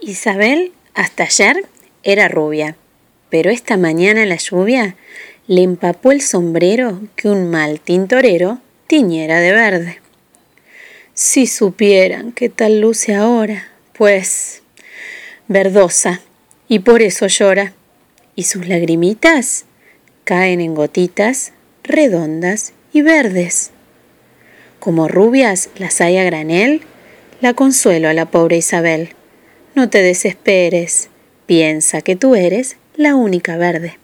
Isabel, hasta ayer, era rubia, pero esta mañana la lluvia le empapó el sombrero que un mal tintorero tiñera de verde. Si supieran qué tal luce ahora, pues verdosa, y por eso llora, y sus lagrimitas caen en gotitas redondas y verdes. Como rubias las hay a granel, la consuelo a la pobre Isabel. No te desesperes, piensa que tú eres la única verde.